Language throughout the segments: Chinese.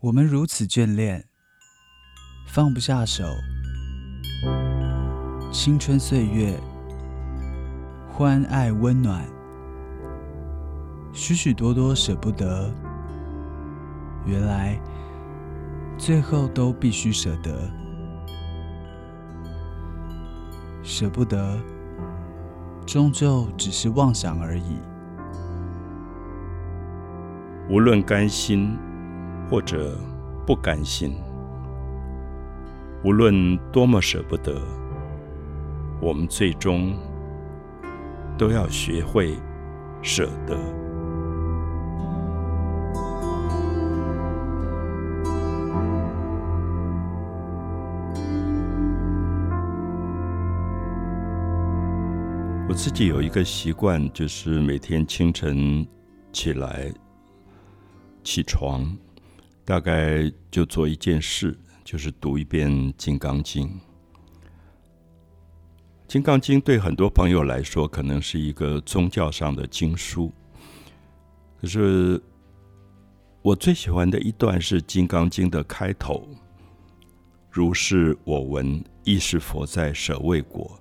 我们如此眷恋，放不下手。青春岁月，欢爱温暖，许许多多舍不得。原来，最后都必须舍得，舍不得，终究只是妄想而已。无论甘心或者不甘心，无论多么舍不得，我们最终都要学会舍得。我自己有一个习惯，就是每天清晨起来起床，大概就做一件事，就是读一遍《金刚经》。《金刚经》对很多朋友来说，可能是一个宗教上的经书。可是我最喜欢的一段是《金刚经》的开头：“如是我闻，亦是佛在舍卫国。”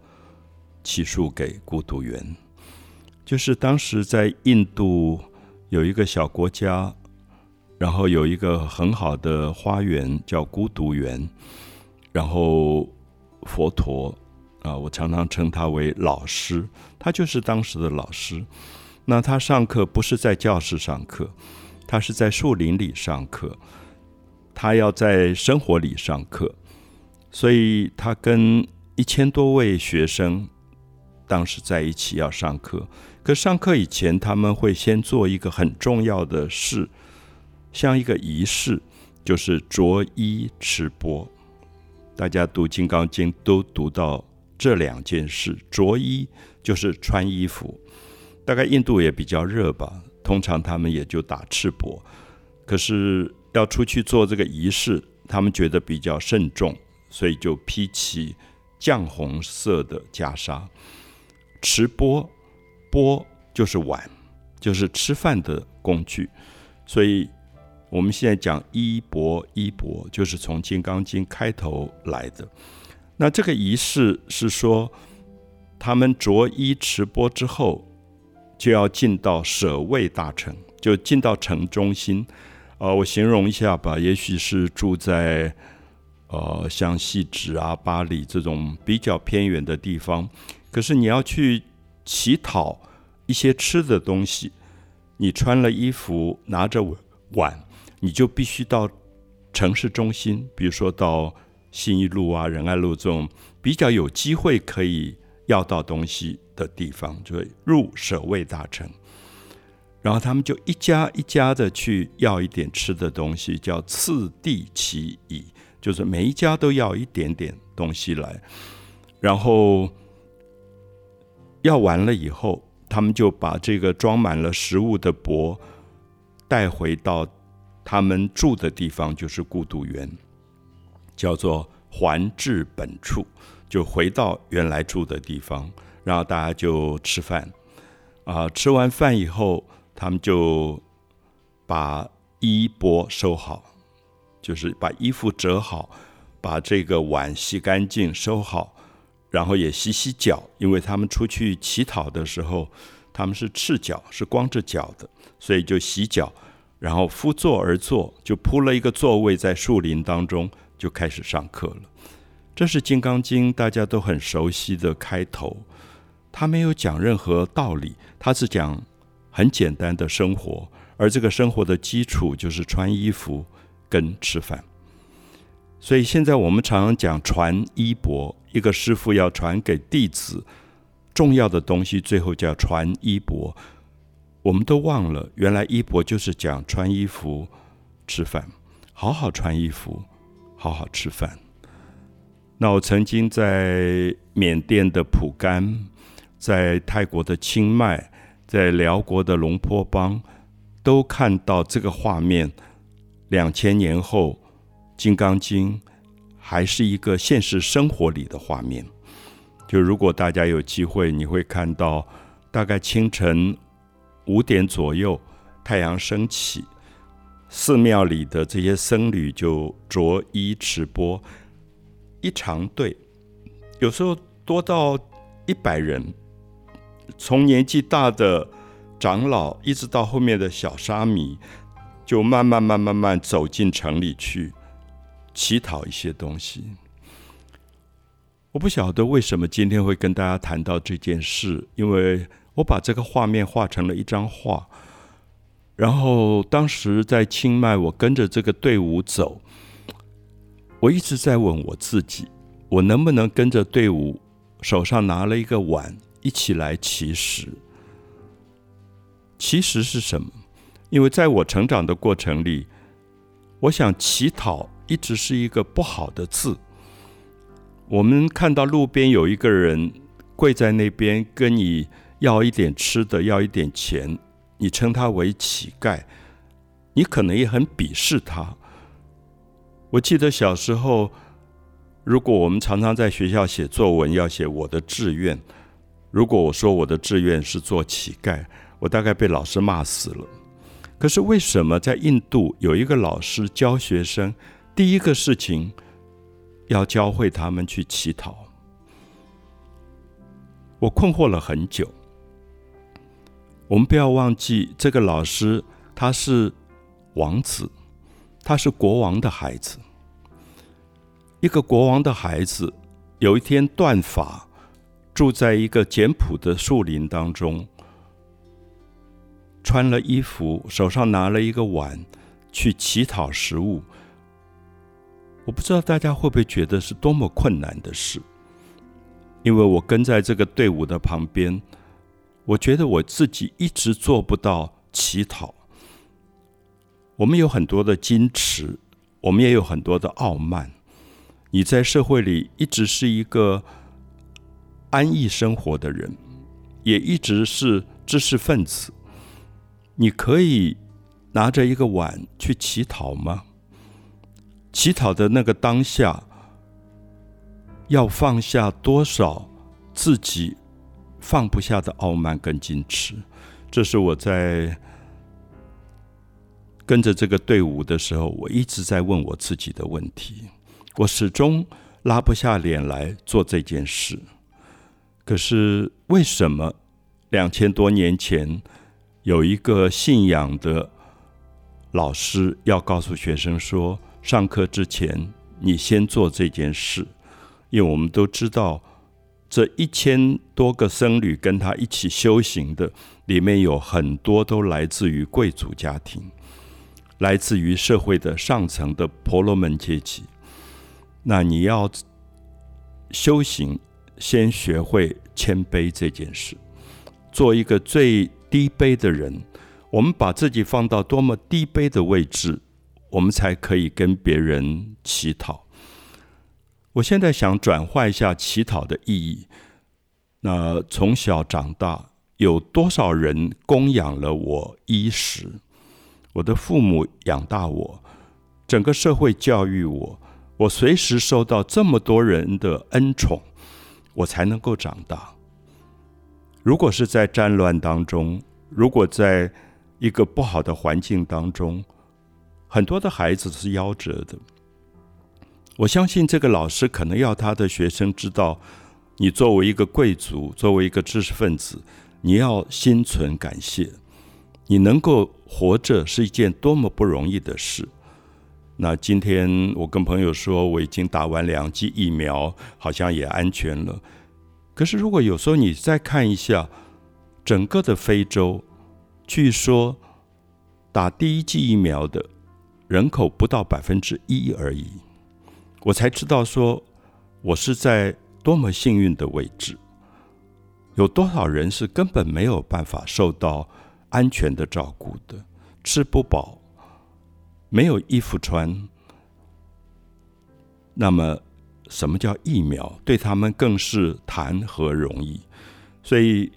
起诉给孤独园，就是当时在印度有一个小国家，然后有一个很好的花园叫孤独园，然后佛陀啊，我常常称他为老师，他就是当时的老师。那他上课不是在教室上课，他是在树林里上课，他要在生活里上课，所以他跟一千多位学生。当时在一起要上课，可上课以前他们会先做一个很重要的事，像一个仪式，就是着衣吃钵。大家读《金刚经》都读到这两件事，着衣就是穿衣服。大概印度也比较热吧，通常他们也就打赤膊。可是要出去做这个仪式，他们觉得比较慎重，所以就披起绛红色的袈裟。持钵，钵就是碗，就是吃饭的工具，所以我们现在讲衣钵，衣钵就是从《金刚经》开头来的。那这个仪式是说，他们着衣持钵之后，就要进到舍卫大城，就进到城中心。呃，我形容一下吧，也许是住在呃像细致啊、巴黎这种比较偏远的地方。可是你要去乞讨一些吃的东西，你穿了衣服，拿着碗，你就必须到城市中心，比如说到信义路啊、仁爱路这种比较有机会可以要到东西的地方，就会入舍卫大城。然后他们就一家一家的去要一点吃的东西，叫次第其已，就是每一家都要一点点东西来，然后。要完了以后，他们就把这个装满了食物的钵带回到他们住的地方，就是孤独园，叫做还至本处，就回到原来住的地方，然后大家就吃饭。啊，吃完饭以后，他们就把衣钵收好，就是把衣服折好，把这个碗洗干净收好。然后也洗洗脚，因为他们出去乞讨的时候，他们是赤脚，是光着脚的，所以就洗脚，然后敷座而坐，就铺了一个座位在树林当中，就开始上课了。这是《金刚经》大家都很熟悉的开头，他没有讲任何道理，他是讲很简单的生活，而这个生活的基础就是穿衣服跟吃饭。所以现在我们常常讲传衣钵。一个师傅要传给弟子重要的东西，最后叫传衣钵。我们都忘了，原来衣钵就是讲穿衣服、吃饭，好好穿衣服，好好吃饭。那我曾经在缅甸的蒲甘，在泰国的清迈，在辽国的龙坡邦，都看到这个画面。两千年后，《金刚经》。还是一个现实生活里的画面。就如果大家有机会，你会看到大概清晨五点左右，太阳升起，寺庙里的这些僧侣就着衣持钵，一长队，有时候多到一百人，从年纪大的长老一直到后面的小沙弥，就慢慢慢慢慢走进城里去乞讨一些东西。我不晓得为什么今天会跟大家谈到这件事，因为我把这个画面画成了一张画。然后当时在清迈，我跟着这个队伍走，我一直在问我自己：我能不能跟着队伍，手上拿了一个碗，一起来乞食？乞食是什么？因为在我成长的过程里，我想乞讨一直是一个不好的字。我们看到路边有一个人跪在那边，跟你要一点吃的，要一点钱。你称他为乞丐，你可能也很鄙视他。我记得小时候，如果我们常常在学校写作文，要写我的志愿，如果我说我的志愿是做乞丐，我大概被老师骂死了。可是为什么在印度有一个老师教学生，第一个事情要教会他们去乞讨？我困惑了很久。我们不要忘记，这个老师他是王子，他是国王的孩子。一个国王的孩子有一天断发，住在一个简朴的树林当中，穿了衣服，手上拿了一个碗，去乞讨食物。我不知道大家会不会觉得是多么困难的事，因为我跟在这个队伍的旁边。我觉得我自己一直做不到乞讨。我们有很多的矜持，我们也有很多的傲慢。你在社会里一直是一个安逸生活的人，也一直是知识分子。你可以拿着一个碗去乞讨吗？乞讨的那个当下，要放下多少自己？放不下的傲慢跟矜持，这是我在跟着这个队伍的时候，我一直在问我自己的问题。我始终拉不下脸来做这件事。可是为什么两千多年前有一个信仰的老师要告诉学生说，上课之前你先做这件事？因为我们都知道。这一千多个僧侣跟他一起修行的，里面有很多都来自于贵族家庭，来自于社会的上层的婆罗门阶级。那你要修行，先学会谦卑这件事，做一个最低卑的人。我们把自己放到多么低卑的位置，我们才可以跟别人乞讨。我现在想转换一下乞讨的意义。那从小长大，有多少人供养了我衣食？我的父母养大我，整个社会教育我，我随时受到这么多人的恩宠，我才能够长大。如果是在战乱当中，如果在一个不好的环境当中，很多的孩子是夭折的。我相信这个老师可能要他的学生知道，你作为一个贵族，作为一个知识分子，你要心存感谢。你能够活着是一件多么不容易的事。那今天我跟朋友说，我已经打完两剂疫苗，好像也安全了。可是如果有时候你再看一下整个的非洲，据说打第一剂疫苗的人口不到百分之一而已。我才知道，说我是在多么幸运的位置。有多少人是根本没有办法受到安全的照顾的，吃不饱，没有衣服穿。那么，什么叫疫苗？对他们更是谈何容易？所以，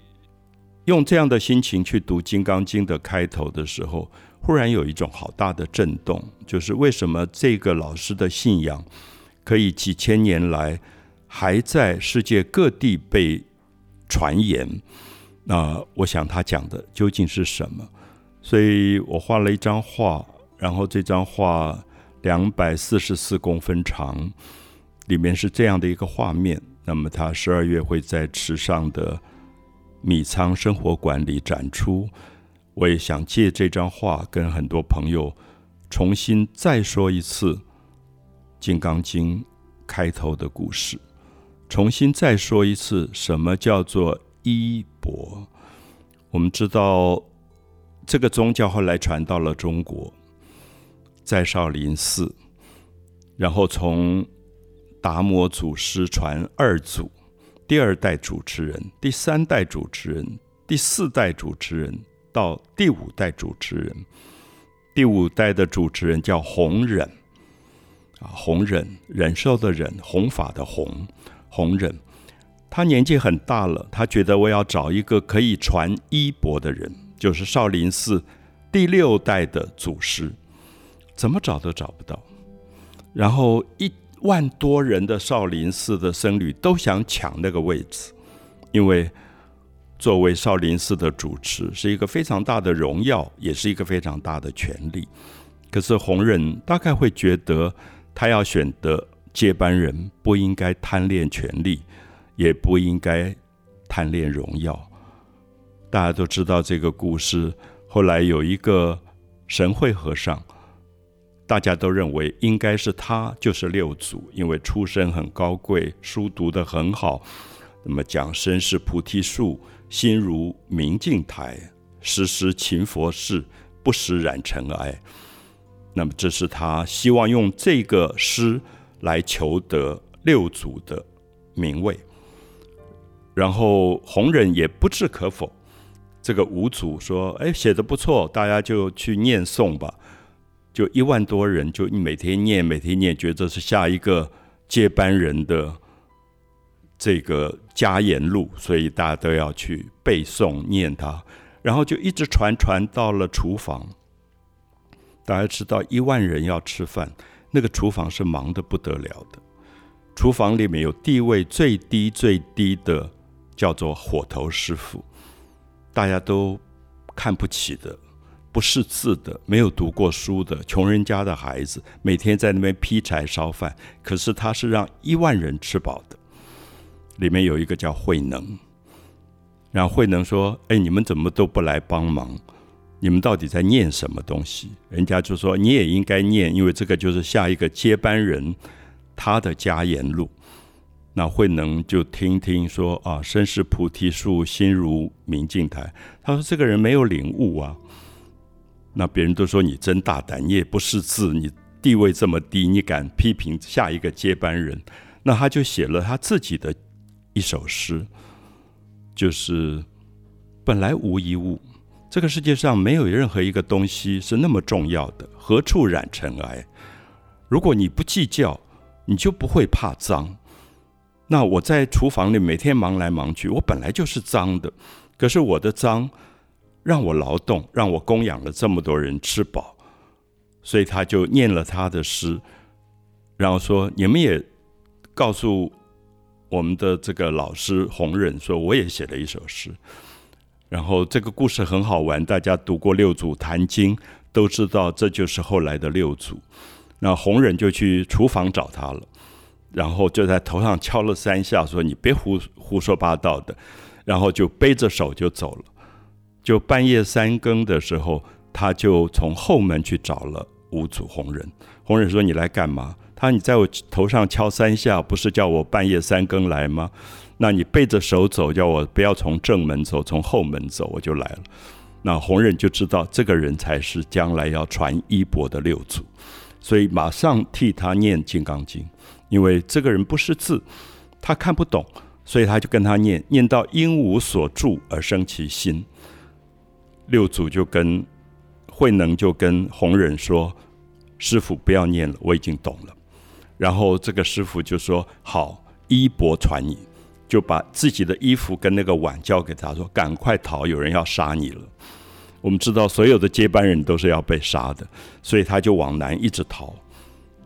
用这样的心情去读《金刚经》的开头的时候，忽然有一种好大的震动，就是为什么这个老师的信仰？可以几千年来还在世界各地被传言，那我想他讲的究竟是什么？所以我画了一张画，然后这张画两百四十四公分长，里面是这样的一个画面。那么他十二月会在池上的米仓生活馆里展出。我也想借这张画跟很多朋友重新再说一次《金刚经》开头的故事，重新再说一次什么叫做衣钵。我们知道这个宗教后来传到了中国，在少林寺，然后从达摩祖师传二祖，第二代主持人，第三代主持人，第四代主持人。到第五代主持人，第五代的主持人叫弘忍啊，弘忍忍受的忍，弘法的弘，弘忍。他年纪很大了，他觉得我要找一个可以传衣钵的人，就是少林寺第六代的祖师，怎么找都找不到。然后一万多人的少林寺的僧侣都想抢那个位置，因为。作为少林寺的主持，是一个非常大的荣耀，也是一个非常大的权利。可是弘忍大概会觉得，他要选的接班人不应该贪恋权力，也不应该贪恋荣耀。大家都知道这个故事，后来有一个神会和尚，大家都认为应该是他就是六祖，因为出身很高贵，书读得很好。那么讲身是菩提树。心如明镜台，时时勤佛事，不使染尘埃。那么，这是他希望用这个诗来求得六祖的名位。然后，弘忍也不置可否。这个五祖说：“哎，写的不错，大家就去念诵吧。”就一万多人，就每天念，每天念，觉得是下一个接班人的。这个家言录，所以大家都要去背诵念它，然后就一直传传到了厨房。大家知道，一万人要吃饭，那个厨房是忙得不得了的。厨房里面有地位最低最低的，叫做火头师傅，大家都看不起的，不识字的，没有读过书的，穷人家的孩子，每天在那边劈柴烧饭，可是他是让一万人吃饱的。里面有一个叫慧能，然后慧能说：“哎，你们怎么都不来帮忙？你们到底在念什么东西？”人家就说：“你也应该念，因为这个就是下一个接班人他的家言录。”那慧能就听听说：“啊，身是菩提树，心如明镜台。”他说：“这个人没有领悟啊。”那别人都说：“你真大胆，你也不识字，你地位这么低，你敢批评下一个接班人？”那他就写了他自己的。一首诗，就是本来无一物，这个世界上没有任何一个东西是那么重要的，何处染尘埃？如果你不计较，你就不会怕脏。那我在厨房里每天忙来忙去，我本来就是脏的，可是我的脏让我劳动，让我供养了这么多人吃饱，所以他就念了他的诗，然后说：“你们也告诉。”我们的这个老师弘忍说：“我也写了一首诗，然后这个故事很好玩。大家读过《六祖坛经》，都知道这就是后来的六祖。那弘忍就去厨房找他了，然后就在头上敲了三下，说：‘你别胡胡说八道的。’然后就背着手就走了。就半夜三更的时候，他就从后门去找了五祖弘忍。弘忍说：‘你来干嘛？’他说，你在我头上敲三下，不是叫我半夜三更来吗？那你背着手走，叫我不要从正门走，从后门走，我就来了。那弘忍就知道这个人才是将来要传衣钵的六祖，所以马上替他念《金刚经》，因为这个人不识字，他看不懂，所以他就跟他念，念到因无所住而生其心。六祖就跟慧能就跟弘忍说：“师傅不要念了，我已经懂了。”然后这个师傅就说：“好，衣钵传你，就把自己的衣服跟那个碗交给他，说赶快逃，有人要杀你了。”我们知道所有的接班人都是要被杀的，所以他就往南一直逃。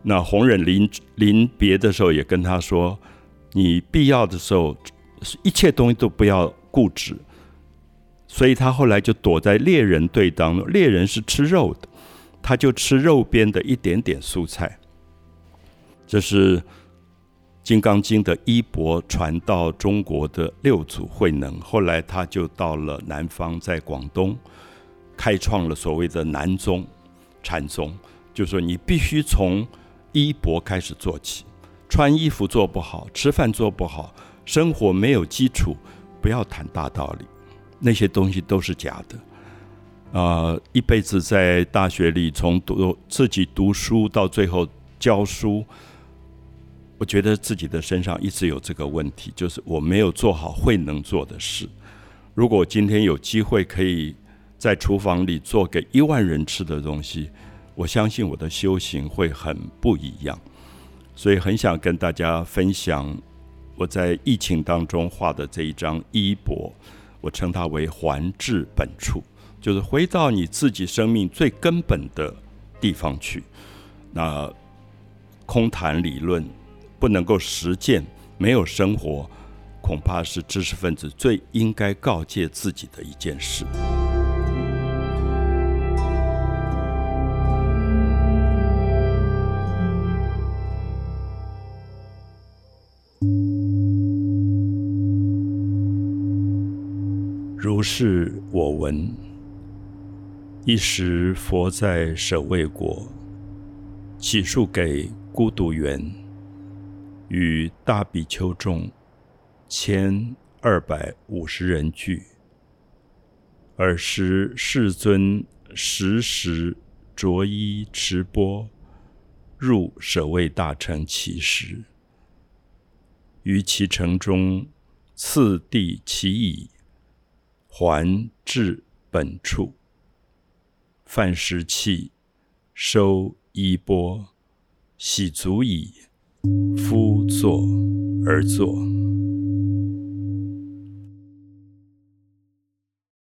那弘忍临临别的时候也跟他说：“你必要的时候，一切东西都不要固执。”所以他后来就躲在猎人队当中，猎人是吃肉的。他就吃肉边的一点点蔬菜。这是《金刚经》的衣钵传到中国的六祖慧能，后来他就到了南方，在广东开创了所谓的南宗禅宗，就说你必须从衣钵开始做起，穿衣服做不好，吃饭做不好，生活没有基础，不要谈大道理，那些东西都是假的。啊，一辈子在大学里，从读自己读书到最后教书。我觉得自己的身上一直有这个问题，就是我没有做好会能做的事。如果今天有机会可以在厨房里做给一万人吃的东西，我相信我的修行会很不一样。所以很想跟大家分享我在疫情当中画的这一张衣钵，我称它为还至本处，就是回到你自己生命最根本的地方去。那空谈理论。不能够实践，没有生活，恐怕是知识分子最应该告诫自己的一件事。如是我闻，一时佛在舍卫国，起诉给孤独园。与大比丘众千二百五十人聚，尔时世尊时时着衣持钵入舍卫大城乞食，于其城中次第其已，还至本处，饭食器，收衣钵，洗足矣。夫坐而坐。